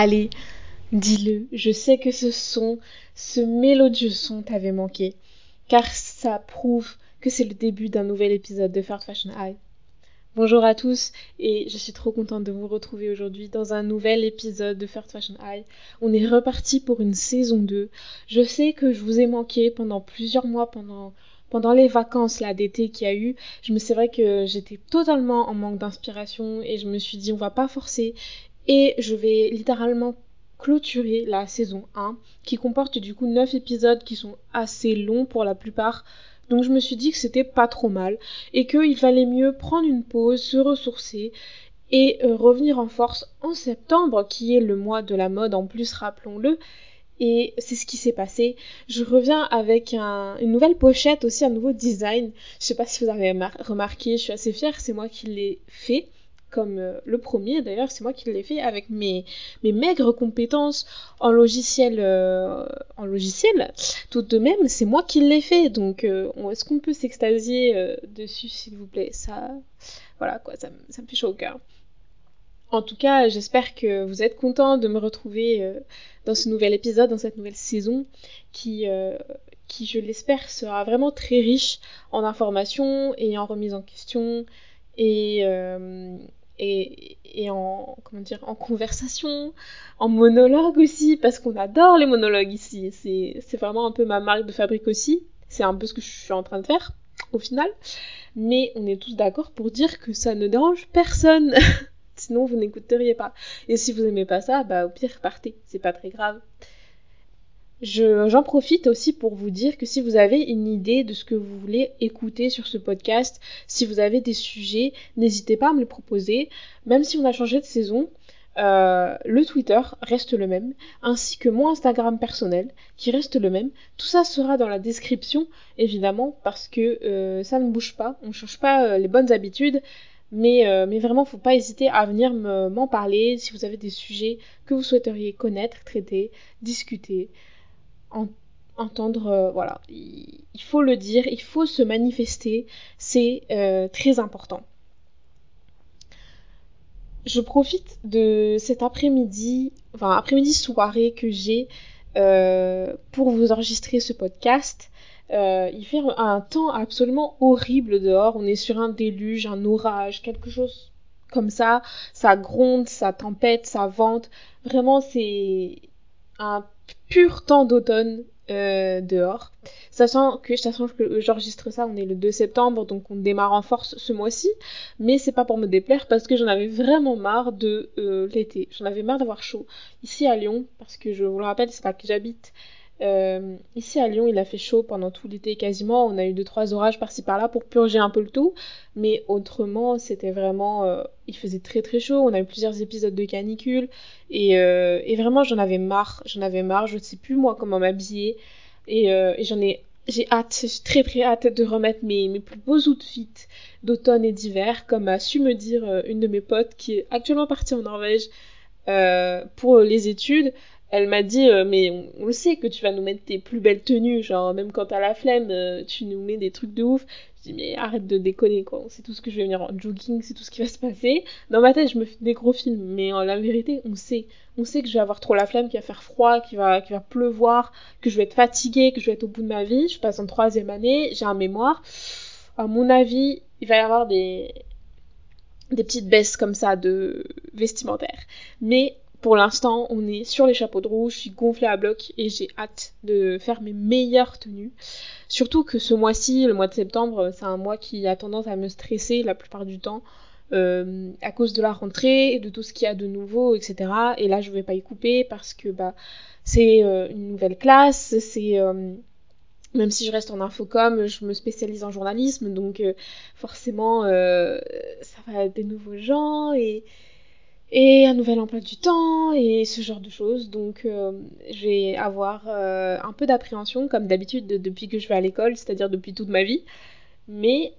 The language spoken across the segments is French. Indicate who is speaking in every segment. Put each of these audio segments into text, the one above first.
Speaker 1: Allez, dis-le, je sais que ce son, ce mélodieux son t'avait manqué, car ça prouve que c'est le début d'un nouvel épisode de Third Fashion High. Bonjour à tous et je suis trop contente de vous retrouver aujourd'hui dans un nouvel épisode de Third Fashion High. On est reparti pour une saison 2. Je sais que je vous ai manqué pendant plusieurs mois, pendant les vacances d'été qu'il y a eu, je me c'est vrai que j'étais totalement en manque d'inspiration et je me suis dit on va pas forcer et je vais littéralement clôturer la saison 1 qui comporte du coup 9 épisodes qui sont assez longs pour la plupart. Donc je me suis dit que c'était pas trop mal et qu'il valait mieux prendre une pause, se ressourcer et euh, revenir en force en septembre qui est le mois de la mode en plus rappelons-le et c'est ce qui s'est passé. Je reviens avec une nouvelle pochette, aussi un nouveau design. Je sais pas si vous avez remarqué, je suis assez fière, c'est moi qui l'ai fait. Comme euh, le premier d'ailleurs, c'est moi qui l'ai fait avec mes, mes maigres compétences en logiciel. Euh, en logiciel, tout de même, c'est moi qui l'ai fait. Donc, euh, est-ce qu'on peut s'extasier dessus, s'il vous plaît? Ça, voilà quoi, ça, me fait chaud au cœur. En tout cas, j'espère que vous êtes contents de me retrouver dans ce nouvel épisode, dans cette nouvelle saison, qui, qui je l'espère, sera vraiment très riche en informations et en remise en question et, et, et, en comment dire en conversation, en monologue aussi, parce qu'on adore les monologues ici. C'est vraiment un peu ma marque de fabrique aussi. C'est un peu ce que je suis en train de faire au final. Mais on est tous d'accord pour dire que ça ne dérange personne. Sinon, vous n'écouteriez pas. Et si vous aimez pas ça, bah au pire, partez. C'est pas très grave. J'en profite aussi pour vous dire que si vous avez une idée de ce que vous voulez écouter sur ce podcast, si vous avez des sujets, n'hésitez pas à me les proposer. Même si on a changé de saison, euh, le Twitter reste le même, ainsi que mon Instagram personnel qui reste le même. Tout ça sera dans la description, évidemment, parce que euh, ça ne bouge pas, on ne change pas euh, les bonnes habitudes. Mais, euh, mais vraiment, faut pas hésiter à venir m'en parler si vous avez des sujets que vous souhaiteriez connaître, traiter, discuter, entendre. Euh, voilà, il, faut le dire, il faut se manifester, c'est euh, très important. Je profite de cet après-midi, enfin après-midi soirée que j'ai pour vous enregistrer ce podcast euh, il fait un temps absolument horrible dehors. On est sur un déluge, un orage, quelque chose comme ça. Ça gronde, ça tempête, ça vente. Vraiment, c'est un pur temps d'automne euh, dehors. Sachant que, sachant que j'enregistre ça, on est le 2 septembre, donc on démarre en force ce mois-ci. Mais c'est pas pour me déplaire parce que j'en avais vraiment marre de euh, l'été. J'en avais marre d'avoir chaud. Ici à Lyon, parce que je vous le rappelle, c'est là que j'habite. Euh, ici à Lyon, il a fait chaud pendant tout l'été quasiment. On a eu deux trois orages par-ci par-là pour purger un peu le tout, mais autrement, c'était vraiment, euh, il faisait très très chaud. On a eu plusieurs épisodes de canicule et, euh, et vraiment, j'en avais marre. J'en avais marre. Je ne sais plus moi comment m'habiller et, j'en ai, j'ai hâte, j'ai très très hâte de remettre mes, mes plus beaux outfits d'automne et d'hiver, comme a su me dire une de mes potes qui est actuellement partie en Norvège pour les études elle m'a dit euh, mais on, le sait que tu vas nous mettre tes plus belles tenues genre même quand t'as la flemme euh, tu nous mets des trucs de ouf. Je dis mais arrête de déconner quoi. C'est tout ce que je vais venir en jogging c'est tout ce qui va se passer. Dans ma tête je me fais des gros films mais en la vérité on sait. On sait que je vais avoir trop la flemme qu'il va faire froid qu'il va qu'il va pleuvoir que je vais être fatiguée que je vais être au bout de ma vie. Je passe en troisième année j'ai un mémoire. À mon avis il va y avoir des des petites baisses comme ça de vestimentaire. Mais pour l'instant, on est sur les chapeaux de roue, je suis gonflée à bloc et j'ai hâte de faire mes meilleures tenues. Surtout que ce mois-ci, le mois de septembre, c'est un mois qui a tendance à me stresser la plupart du temps. Euh, à cause de la rentrée de tout ce qu'il y a de nouveau, etc. Et là, je vais pas y couper parce que bah c'est euh, une nouvelle classe, c'est euh, même si je reste en infocom, je me spécialise en journalisme, donc forcément ça va être des nouveaux gens et et un nouvel emploi du temps et ce genre de choses. Donc euh, je vais avoir euh, un peu d'appréhension comme d'habitude depuis que je vais à l'école, c'est-à-dire depuis toute ma vie. Mais,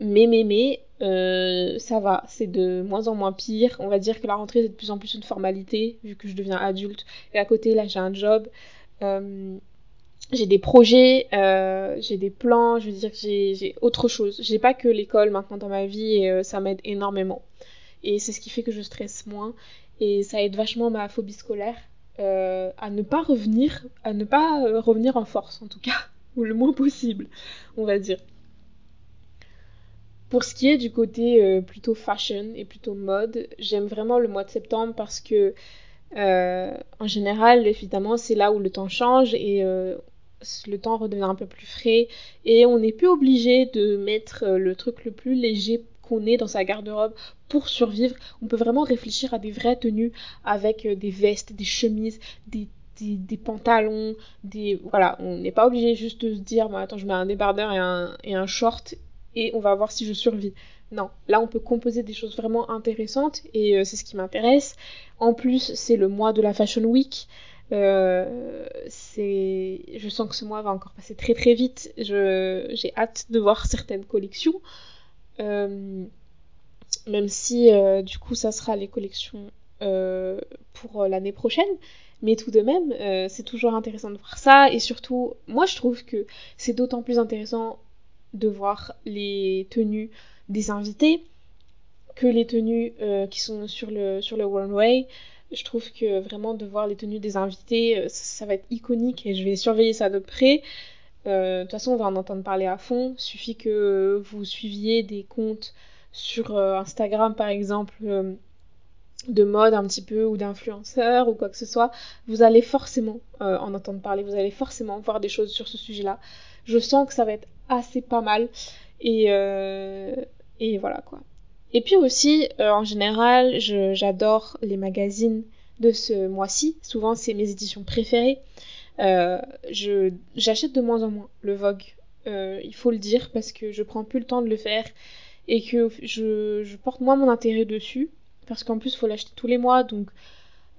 Speaker 1: mais, mais, mais, euh, ça va, c'est de moins en moins pire. On va dire que la rentrée c'est de plus en plus une formalité vu que je deviens adulte. Et à côté là j'ai un job. j'ai des projets, j'ai des plans, je veux dire que j'ai autre chose. J'ai pas que l'école maintenant dans ma vie et ça m'aide énormément et c'est ce qui fait que je stresse moins et ça aide vachement ma phobie scolaire euh, à ne pas revenir, à ne pas euh, revenir en force en tout cas, ou le moins possible, on va dire. Pour ce qui est du côté euh, plutôt fashion et plutôt mode, j'aime vraiment le mois de septembre parce que en général, évidemment, c'est là où le temps change et le temps redevient un peu plus frais et on n'est plus obligé de mettre le truc le plus léger qu'on ait dans sa garde-robe pour survivre. On peut vraiment réfléchir à des vraies tenues avec euh, des vestes, des chemises, des, des, pantalons, des... Voilà, on n'est pas obligé juste de se dire, bon, attends, je mets un débardeur et un, et un short et on va voir si je survis. Non, là on peut composer des choses vraiment intéressantes et euh, c'est ce qui m'intéresse. En plus, c'est le mois de la Fashion Week. Euh, c'est, je sens que ce mois va encore passer très très vite. Je, j'ai hâte de voir certaines collections. Même si euh, du coup ça sera les collections euh, pour l'année prochaine. Mais tout de même, c'est toujours intéressant de voir ça. Et surtout, moi je trouve que c'est d'autant plus intéressant de voir les tenues des invités que les tenues qui sont sur le, sur le runway. Je trouve que vraiment de voir les tenues des invités, ça, va être iconique et je vais surveiller ça de près. Euh, de toute façon, on va en entendre parler à fond. Suffit que vous suiviez des comptes sur euh, Instagram, par exemple, euh, de mode un petit peu, ou d'influenceurs, ou quoi que ce soit. Vous allez forcément en entendre parler. Vous allez forcément voir des choses sur ce sujet-là. Je sens que ça va être assez pas mal. Et, voilà quoi. Et puis aussi, en général, j'adore les magazines de ce mois-ci. Souvent, c'est mes éditions préférées. Euh, j'achète de moins en moins le Vogue. Euh, il faut le dire parce que je prends plus le temps de le faire et que je, porte moins mon intérêt dessus parce qu'en plus il faut l'acheter tous les mois donc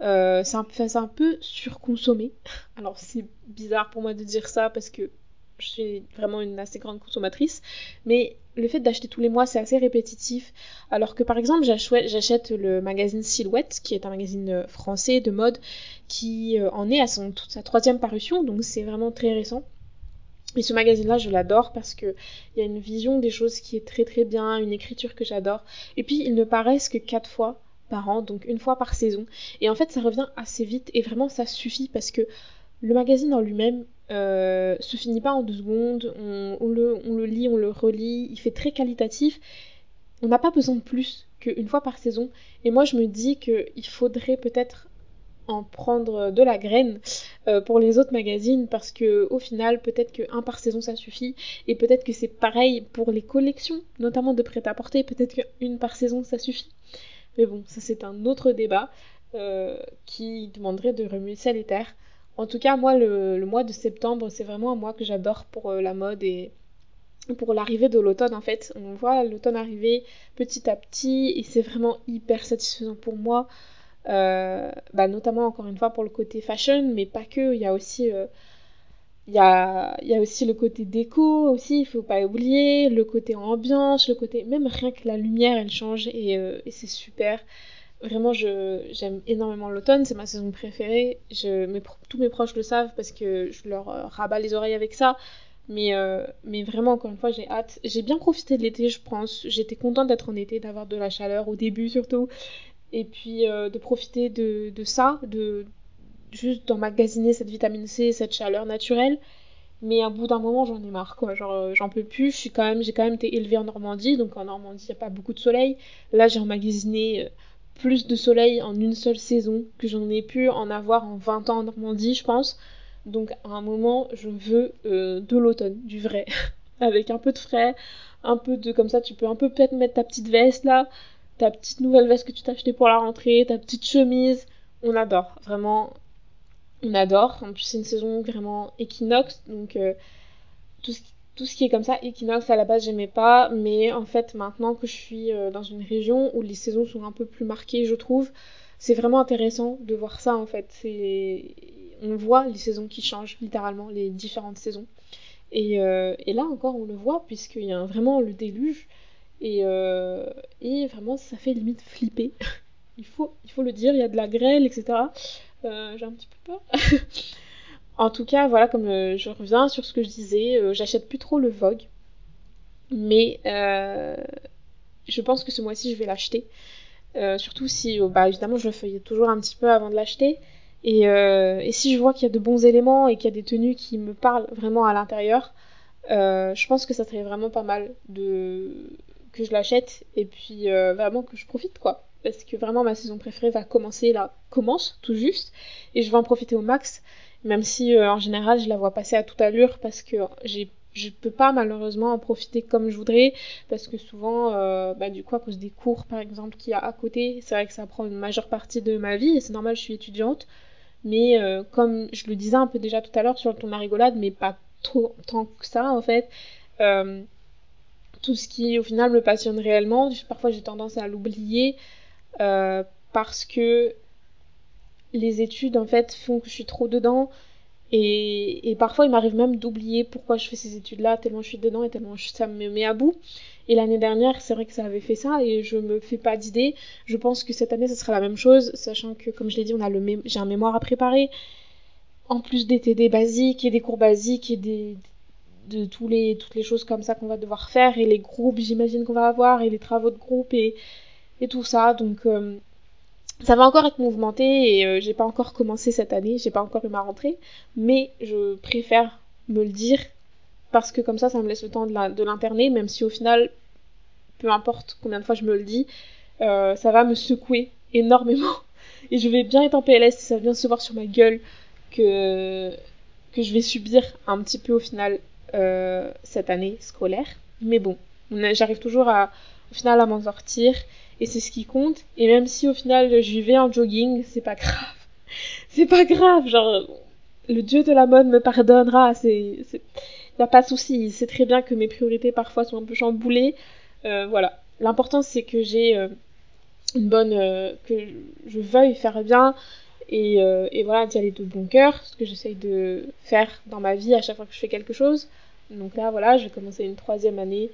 Speaker 1: euh, c'est un, peu surconsommé. Alors c'est bizarre pour moi de dire ça parce que je suis vraiment une assez grande consommatrice, mais le fait d'acheter tous les mois, c'est assez répétitif. Alors que par exemple, j'achète le magazine Silhouette, qui est un magazine euh, français de mode, qui euh, en est à sa troisième parution, donc c'est vraiment très récent. Et ce magazine-là, je l'adore parce que il y a une vision des choses qui est très très bien, une écriture que j'adore. Et puis, ils ne paraissent que quatre fois par an, donc une fois par saison. Et en fait, ça revient assez vite et vraiment, ça suffit parce que le magazine en lui-même, euh, se finit pas en deux secondes, on, le, on le lit, on le relit, il fait très qualitatif. On n'a pas besoin de plus qu'une fois par saison. Et moi, je me dis qu'il faudrait peut-être en prendre de la graine euh, pour les autres magazines parce que au final peut-être qu'un par saison ça suffit et peut-être que c'est pareil pour les collections notamment de prêt-à-porter peut-être qu'une par saison ça suffit mais bon ça c'est un autre débat euh, qui demanderait de remuer ciel et en tout cas, moi, le, mois de septembre, c'est vraiment un mois que j'adore pour euh, la mode et pour l'arrivée de l'automne, en fait. On voit l'automne arriver petit à petit et c'est vraiment hyper satisfaisant pour moi. Euh, bah, notamment, encore une fois, pour le côté fashion, mais pas que. Il y a aussi... Euh, il y, a, y a aussi le côté déco aussi, il faut pas oublier, le côté ambiance, le côté même rien que la lumière elle change et, et c'est super. Vraiment, j'aime énormément l'automne, c'est ma saison préférée. Je, mes, tous mes proches le savent parce que je leur euh, rabats les oreilles avec ça. Mais, euh, mais vraiment, encore une fois, j'ai hâte. J'ai bien profité de l'été, je pense. J'étais contente d'être en été, d'avoir de la chaleur au début surtout. Et puis euh, de profiter de, ça, de juste d'emmagasiner cette vitamine C, cette chaleur naturelle. Mais à bout d'un moment, j'en ai marre, quoi. Genre, j'en peux plus. Je quand j'ai quand même été élevée en Normandie, donc en Normandie, il n'y a pas beaucoup de soleil. Là, j'ai emmagasiné plus de soleil en une seule saison que j'en ai pu en avoir en 20 ans en Normandie, je pense. Donc à un moment, je veux euh, de l'automne, du vrai, avec un peu de frais, un peu de comme ça, tu peux un peu peut-être mettre ta petite veste là, ta petite nouvelle veste que tu t'as achetée pour la rentrée, ta petite chemise. On adore, vraiment, on adore. En plus, c'est une saison vraiment équinoxe, donc euh, tout ce qui est comme ça, équinoxe à la base j'aimais pas, mais en fait maintenant que je suis euh, dans une région où les saisons sont un peu plus marquées, je trouve, c'est vraiment intéressant de voir ça en fait. On voit les saisons qui changent littéralement, les différentes saisons. Et, euh, et là encore on le voit puisqu'il y a vraiment le déluge et, euh, et vraiment ça fait limite flipper. il faut, le dire, il y a de la grêle, etc. j'ai un petit peu peur. En tout cas, voilà, comme euh, je reviens sur ce que je disais, euh, j'achète plus trop le Vogue. Mais euh, je pense que ce mois-ci, je vais l'acheter. surtout si, bah évidemment, je le feuillette toujours un petit peu avant de l'acheter. Et, et si je vois qu'il y a de bons éléments et qu'il y a des tenues qui me parlent vraiment à l'intérieur, je pense que ça serait vraiment pas mal de que je l'achète et puis vraiment que je profite quoi. Parce que vraiment ma saison préférée va commencer là, commence tout juste, et je vais en profiter au max, même si euh, en général je la vois passer à toute allure parce que j'ai je peux pas malheureusement en profiter comme je voudrais parce que souvent euh, bah, du coup à cause des cours par exemple qu'il y a à côté c'est vrai que ça prend une majeure partie de ma vie et c'est normal je suis étudiante. Mais euh, comme je le disais un peu déjà tout à l'heure sur ton rigolade mais pas trop tant que ça en fait tout ce qui au final me passionne réellement. Parfois j'ai tendance à l'oublier euh, parce que les études en fait font que je suis trop dedans. Et, parfois il m'arrive même d'oublier pourquoi je fais ces études là tellement je suis dedans et tellement ça me met à bout. Et l'année dernière c'est vrai que ça avait fait ça et je me fais pas d'idée je pense que cette année ça sera la même chose sachant que comme je l'ai dit on a le j'ai un mémoire à préparer. En plus des TD basiques et des cours basiques et des de toutes les choses comme ça qu'on va devoir faire et les groupes j'imagine qu'on va avoir et les travaux de groupe et tout ça. Donc euh, ça va encore être mouvementé et euh, j'ai pas encore commencé cette année, j'ai pas encore eu ma rentrée, mais je préfère me le dire parce que comme ça, ça me laisse le temps de l'interner, même si au final, peu importe combien de fois je me le dis, euh, ça va me secouer énormément et je vais bien être en PLS ça va bien se voir sur ma gueule que je vais subir un petit peu au final cette année scolaire. Mais bon, j'arrive toujours à au final à m'en sortir et c'est ce qui compte. Et même si au final je vais en jogging, c'est pas grave. c'est pas grave, genre le dieu de la mode me pardonnera, c'est y a pas de souci, c'est très bien que mes priorités parfois sont un peu chamboulées. Euh, voilà, l'important c'est que j'ai euh, une bonne euh, que je veuille faire bien et, et voilà d'y aller de bon cœur, ce que j'essaye de faire dans ma vie à chaque fois que je fais quelque chose. Donc là voilà, j'ai commencé une troisième année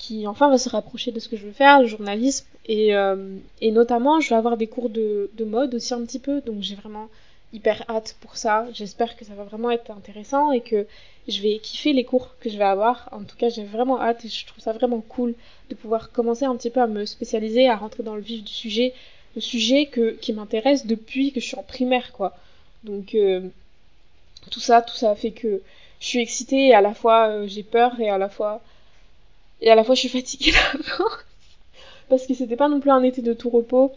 Speaker 1: qui enfin va se rapprocher de ce que je veux faire, le journalisme. Et, euh, et notamment, je vais avoir des cours de, de mode aussi un petit peu, donc j'ai vraiment hyper hâte pour ça. J'espère que ça va vraiment être intéressant et que je vais kiffer les cours que je vais avoir. En tout cas, j'ai vraiment hâte et je trouve ça vraiment cool de pouvoir commencer un petit peu à me spécialiser, à rentrer dans le vif du sujet, le sujet que, qui m'intéresse depuis que je suis en primaire, quoi. Donc, euh, tout ça, tout ça fait que je suis excitée et à la fois euh, j'ai peur et à la fois et à la fois je suis fatiguée parce que c'était pas non plus un été de tout repos.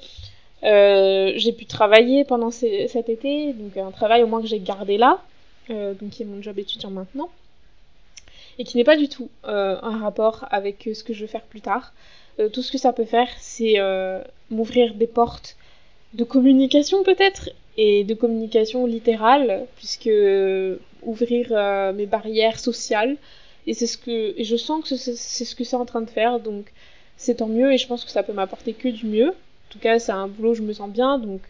Speaker 1: Euh, j'ai pu travailler pendant cet été, donc un travail au moins que j'ai gardé là, euh, donc qui est mon job étudiant maintenant, et qui n'est pas du tout euh, un rapport avec ce que je veux faire plus tard. Euh, tout ce que ça peut faire, c'est euh, m'ouvrir des portes de communication peut-être, et de communication littérale, puisque ouvrir mes barrières sociales, et c'est ce que je sens que c'est ce que c'est en train de faire donc c'est tant mieux et je pense que ça peut m'apporter que du mieux. En tout cas c'est un boulot je me sens bien donc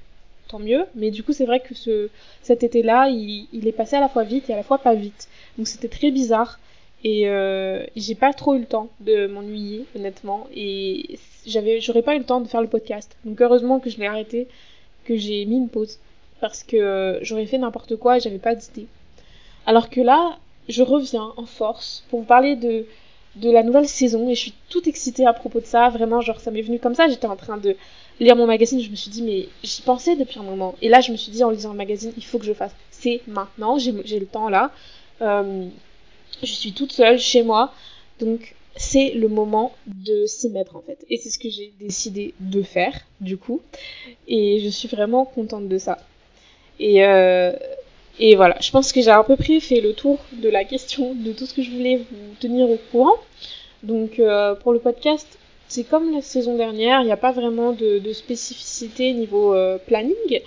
Speaker 1: tant mieux. Mais du coup c'est vrai que ce cet été là il, est passé à la fois vite et à la fois pas vite. Donc c'était très bizarre et euh, j'ai pas trop eu le temps de m'ennuyer honnêtement et j'avais j'aurais pas eu le temps de faire le podcast donc heureusement que je l'ai arrêté que j'ai mis une pause parce que euh, j'aurais fait n'importe quoi et j'avais pas d'idée alors que là je reviens en force pour vous parler de, de la nouvelle saison et je suis toute excitée à propos de ça. Vraiment, genre, ça m'est venu comme ça. J'étais en train de lire mon magazine. Je me suis dit, mais j'y pensais depuis un moment. Et là, je me suis dit, en lisant le magazine, il faut que je fasse. C'est maintenant. J'ai le temps là. Euh, je suis toute seule chez moi. Donc, c'est le moment de s'y mettre en fait. Et c'est ce que j'ai décidé de faire, du coup. Et je suis vraiment contente de ça. Et euh, et voilà, je pense que j'ai à peu près fait le tour de la question, de tout ce que je voulais vous tenir au courant. Donc euh, pour le podcast, c'est comme la saison dernière, il n'y a pas vraiment de, de spécificité niveau euh, planning,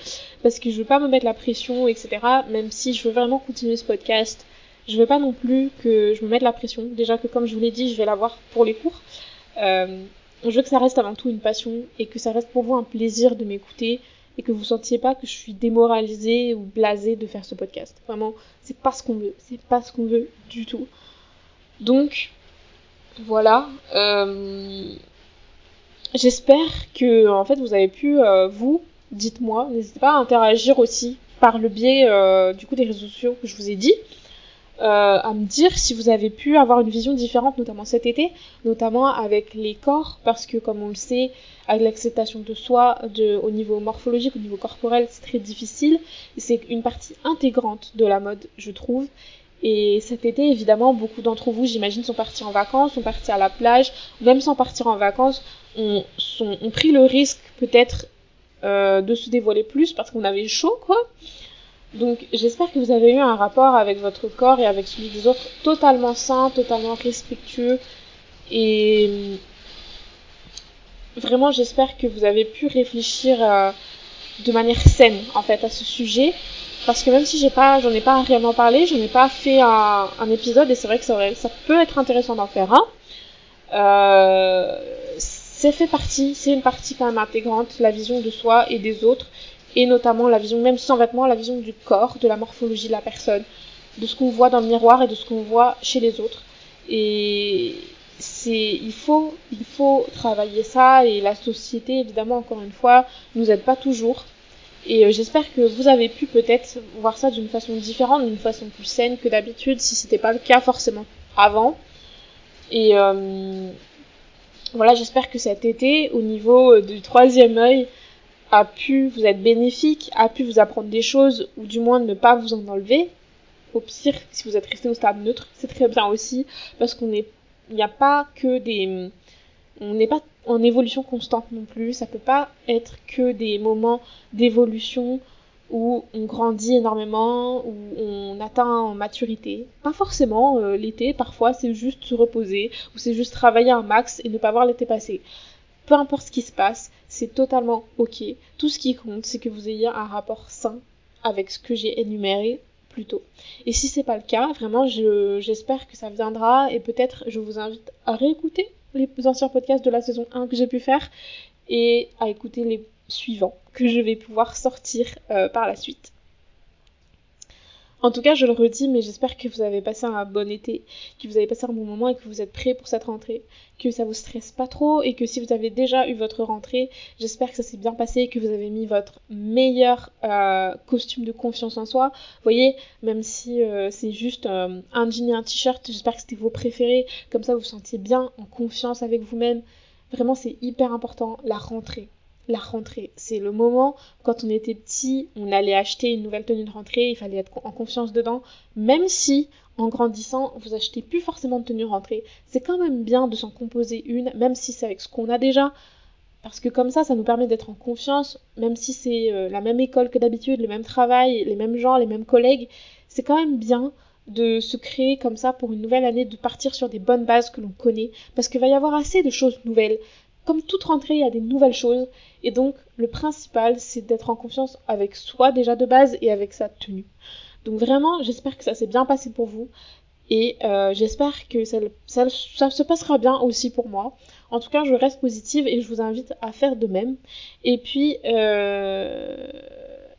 Speaker 1: parce que je veux pas me mettre la pression, etc. Même si je veux vraiment continuer ce podcast, je veux pas non plus que je me mette la pression. Déjà que comme je vous l'ai dit, je vais l'avoir pour les cours. Euh, je veux que ça reste avant tout une passion et que ça reste pour vous un plaisir de m'écouter, et que vous sentiez pas que je suis démoralisée ou blasée de faire ce podcast. Vraiment, c'est pas ce qu'on veut, c'est pas ce qu'on veut du tout. Donc, voilà. Euh, j'espère que en fait vous avez pu, euh, vous, dites-moi, n'hésitez pas à interagir aussi par le biais euh, du coup des réseaux sociaux que je vous ai dit. Euh, à me dire si vous avez pu avoir une vision différente, notamment cet été, notamment avec les corps, parce que comme on le sait, avec l'acceptation de soi, de, au niveau morphologique, au niveau corporel, c'est très difficile. C'est une partie intégrante de la mode, je trouve. Et cet été, évidemment, beaucoup d'entre vous, j'imagine, sont partis en vacances, sont partis à la plage, même sans partir en vacances, ont, ont pris le risque peut-être euh, de se dévoiler plus parce qu'on avait chaud, quoi. Donc j'espère que vous avez eu un rapport avec votre corps et avec celui des autres totalement sain, totalement respectueux. Et vraiment j'espère que vous avez pu réfléchir euh, de manière saine en fait à ce sujet. Parce que même si j'ai pas, j'en ai pas réellement parlé, j'en ai pas fait un, épisode et c'est vrai que ça, ça, peut être intéressant d'en faire un. Euh, c'est fait partie, c'est une partie quand même intégrante, la vision de soi et des autres et notamment la vision, même sans vêtements, la vision du corps, de la morphologie de la personne, de ce qu'on voit dans le miroir et de ce qu'on voit chez les autres. Et c'est, il faut, il faut travailler ça et la société, évidemment, encore une fois, nous aide pas toujours. Et euh, j'espère que vous avez pu peut-être voir ça d'une façon différente, d'une façon plus saine que d'habitude, si c'était pas le cas forcément avant. Et euh, voilà, j'espère que cet été, au niveau euh, du troisième œil, a pu vous être bénéfique, a pu vous apprendre des choses, ou du moins ne pas vous en enlever. Au pire, si vous êtes resté au stade neutre, c'est très bien aussi, parce qu'on est, il n'y a pas que des, on n'est pas en évolution constante non plus, ça peut pas être que des moments d'évolution où on grandit énormément, où on atteint en maturité. Pas forcément euh, l'été, parfois c'est juste se reposer, ou c'est juste travailler un max et ne pas voir l'été passer. Peu importe ce qui se passe, c'est totalement ok. Tout ce qui compte, c'est que vous ayez un rapport sain avec ce que j'ai énuméré plus tôt. Et si c'est pas le cas, vraiment, j'espère que ça viendra et peut-être je vous invite à réécouter les anciens podcasts de la saison 1 que j'ai pu faire et à écouter les suivants que je vais pouvoir sortir euh, par la suite. En tout cas, je le redis, mais j'espère que vous avez passé un bon été, que vous avez passé un bon moment et que vous êtes prêts pour cette rentrée, que ça vous stresse pas trop et que si vous avez déjà eu votre rentrée, j'espère que ça s'est bien passé, que vous avez mis votre meilleur euh, costume de confiance en soi. Vous voyez, même si euh, c'est juste euh, un jean et un t-shirt, j'espère que c'était vos préférés, comme ça vous vous sentiez bien en confiance avec vous-même. Vraiment, c'est hyper important, la rentrée la rentrée. C'est le moment, quand on était petit, on allait acheter une nouvelle tenue de rentrée, il fallait être en confiance dedans, même si en grandissant, vous achetez plus forcément de tenue de rentrée. C'est quand même bien de s'en composer une, même si c'est avec ce qu'on a déjà. Parce que comme ça, ça nous permet d'être en confiance, même si c'est euh, la même école que d'habitude, le même travail, les mêmes gens, les mêmes collègues. C'est quand même bien de se créer comme ça pour une nouvelle année, de partir sur des bonnes bases que l'on connaît, parce qu'il va y avoir assez de choses nouvelles comme toute rentrée, il y a des nouvelles choses. Et donc, le principal, c'est d'être en confiance avec soi déjà de base et avec sa tenue. Donc vraiment, j'espère que ça s'est bien passé pour vous. Et euh, j'espère que ça, se passera bien aussi pour moi. En tout cas, je reste positive et je vous invite à faire de même. Et puis, euh,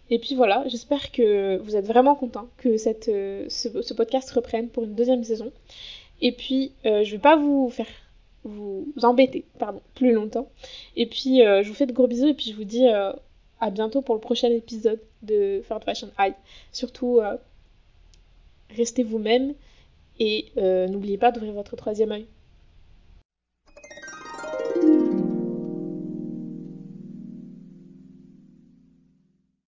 Speaker 1: et puis voilà, j'espère que vous êtes vraiment contents que euh, ce, podcast reprenne pour une deuxième saison. Et puis, euh, je vais pas vous faire vous embêter, pardon, plus longtemps. Et puis, euh, je vous fais de gros bisous et puis je vous dis euh, à bientôt pour le prochain épisode de Third Fashion High. Surtout, euh, restez vous-même et n'oubliez pas d'ouvrir votre troisième œil.